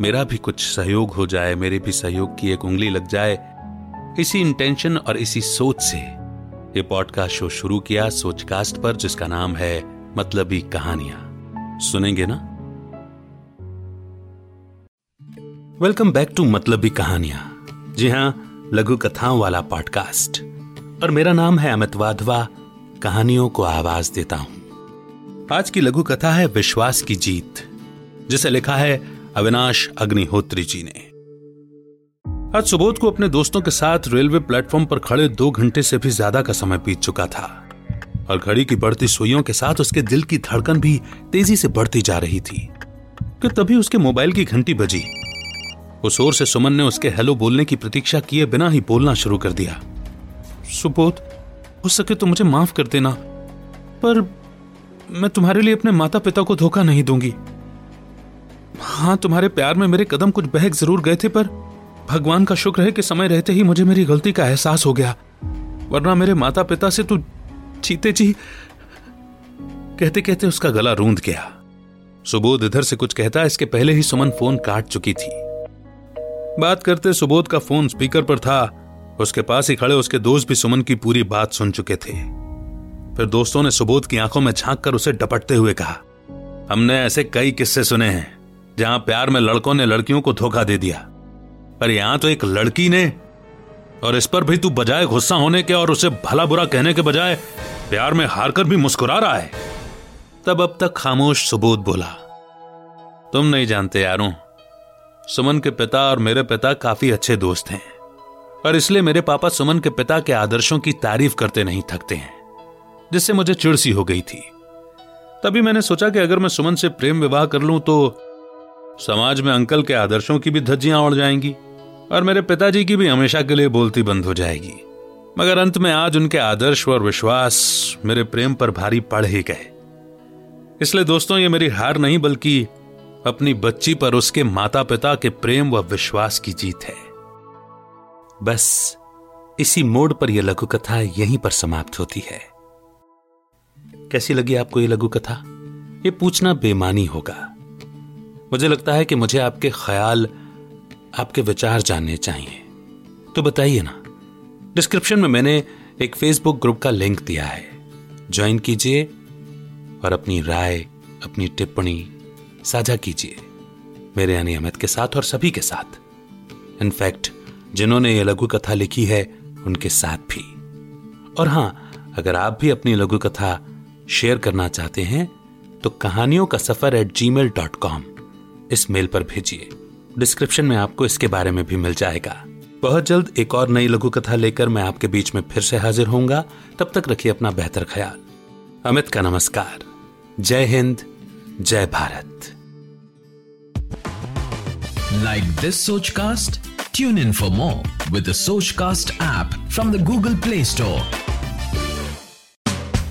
मेरा भी कुछ सहयोग हो जाए, मेरे भी सहयोग की एक उंगली लग जाए। इसी इंटेंशन और इसी सोच से ये पॉडकास्ट शो शुरू किया सोचकास्ट पर, जिसका नाम है मतलबी कहानियाँ। सुनेंगे ना? वेलकम बैक टू मतलबी कहानियाँ। जी हाँ, लघु कथाओं वाला पॉडकास्ट और मेरा नाम है अमित वाधवा, कहानियों को आवाज़ देता हूँ। आज की लघु कथा है विश्वास की जीत, जिसे लिखा है अविनाश अग्निहोत्री जी ने। आज सुबोध को अपने दोस्तों के साथ रेलवे प्लेटफॉर्म पर खड़े दो घंटे से भी ज़्यादा का समय बीत चुका था, और घड़ी की बढ़ती सुइयों के साथ उसके दिल की धड़कन भी तेज़ी से बढ़ती जा रही थी, कि तभी उसके मोबाइल की घंटी बजी। उस ओर से सुमन ने उसके हेलो बोलने की प्रतीक्षा किए बिना ही बोलना शुरू कर दिया। सुबोध, हो सके तो मुझे माफ़ कर देना, पर मैं तुम्हारे लिए अपने माता पिता को धोखा नहीं दूँगी। हाँ तुम्हारे प्यार में मेरे कदम कुछ बहक ज़रूर गए थे, पर भगवान का शुक्र है कि समय रहते ही मुझे मेरी गलती का एहसास हो गया। वरना मेरे माता पिता से तू चीते जी कहते कहते उसका गला रूंद गया। सुबोध इधर से कुछ कहता, इसके पहले ही सुमन फ़ोन काट चुकी थी। बात करते सुबोध का फ़ोन स्पीकर पर था। उसके पास ही खड़े उसके दोस्त भी सुमन की पूरी बात सुन चुके थे। फिर दोस्तों ने सुबोध की आँखों में झाँक कर उसे डपटते हुए कहा, हमने ऐसे कई किस्से सुने हैं। जहाँ प्यार में लड़कों ने लड़कियों को धोखा दे दिया। पर यहाँ तो एक लड़की ने, और इस पर भी तू बजाय गुस्सा होने के और उसे भला बुरा कहने के बजाय प्यार में हार कर भी मुस्कुरा रहा है। तब अब तक खामोश सुबोध बोला, तुम नहीं जानते यारों, सुमन के पिता और मेरे पिता काफ़ी अच्छे दोस्त हैं, और इसलिए मेरे पापा सुमन के पिता के आदर्शों की तारीफ़ करते नहीं थकते हैं, जिससे मुझे चिड़सी हो गई थी। तभी मैंने सोचा कि अगर मैं सुमन से प्रेम विवाह कर लूँ तो समाज में अंकल के आदर्शों की भी धज्जियाँ उड़ जाएँगी और मेरे पिताजी की भी हमेशा के लिए बोलती बंद हो जाएगी। मगर अंत में आज उनके आदर्श और विश्वास मेरे प्रेम पर भारी पड़ ही गए। इसलिए दोस्तों, ये मेरी हार नहीं, बल्कि अपनी बच्ची पर उसके माता पिता के प्रेम व विश्वास की जीत है। बस इसी मोड़ पर यह लघु कथा यहीं पर समाप्त होती है। कैसी लगी आपको यह लघु कथा ये पूछना बेमानी होगा। मुझे लगता है कि मुझे आपके ख्याल, आपके विचार जानने चाहिए। तो बताइए ना, डिस्क्रिप्शन में मैंने एक फेसबुक ग्रुप का लिंक दिया है। ज्वाइन कीजिए और अपनी राय, अपनी टिप्पणी साझा कीजिए, मेरे यानी अमित के साथ और सभी के साथ। इनफैक्ट जिन्होंने ये लघु कथा लिखी है, उनके साथ भी। और हाँ, अगर आप भी अपनी लघु कथा शेयर करना चाहते हैं तो कहानियों का सफ़र at Gmail dot com इस मेल पर भेजिए। डिस्क्रिप्शन में आपको इसके बारे में भी मिल जाएगा। बहुत जल्द एक और नई लघु कथा लेकर मैं आपके बीच में फिर से हाजिर होऊँगा। तब तक रखिए अपना बेहतर ख्याल। अमित का नमस्कार। जय हिंद, जय Bharat. Like this Sochcast? Tune in for more with the Sochcast app from the Google Play Store.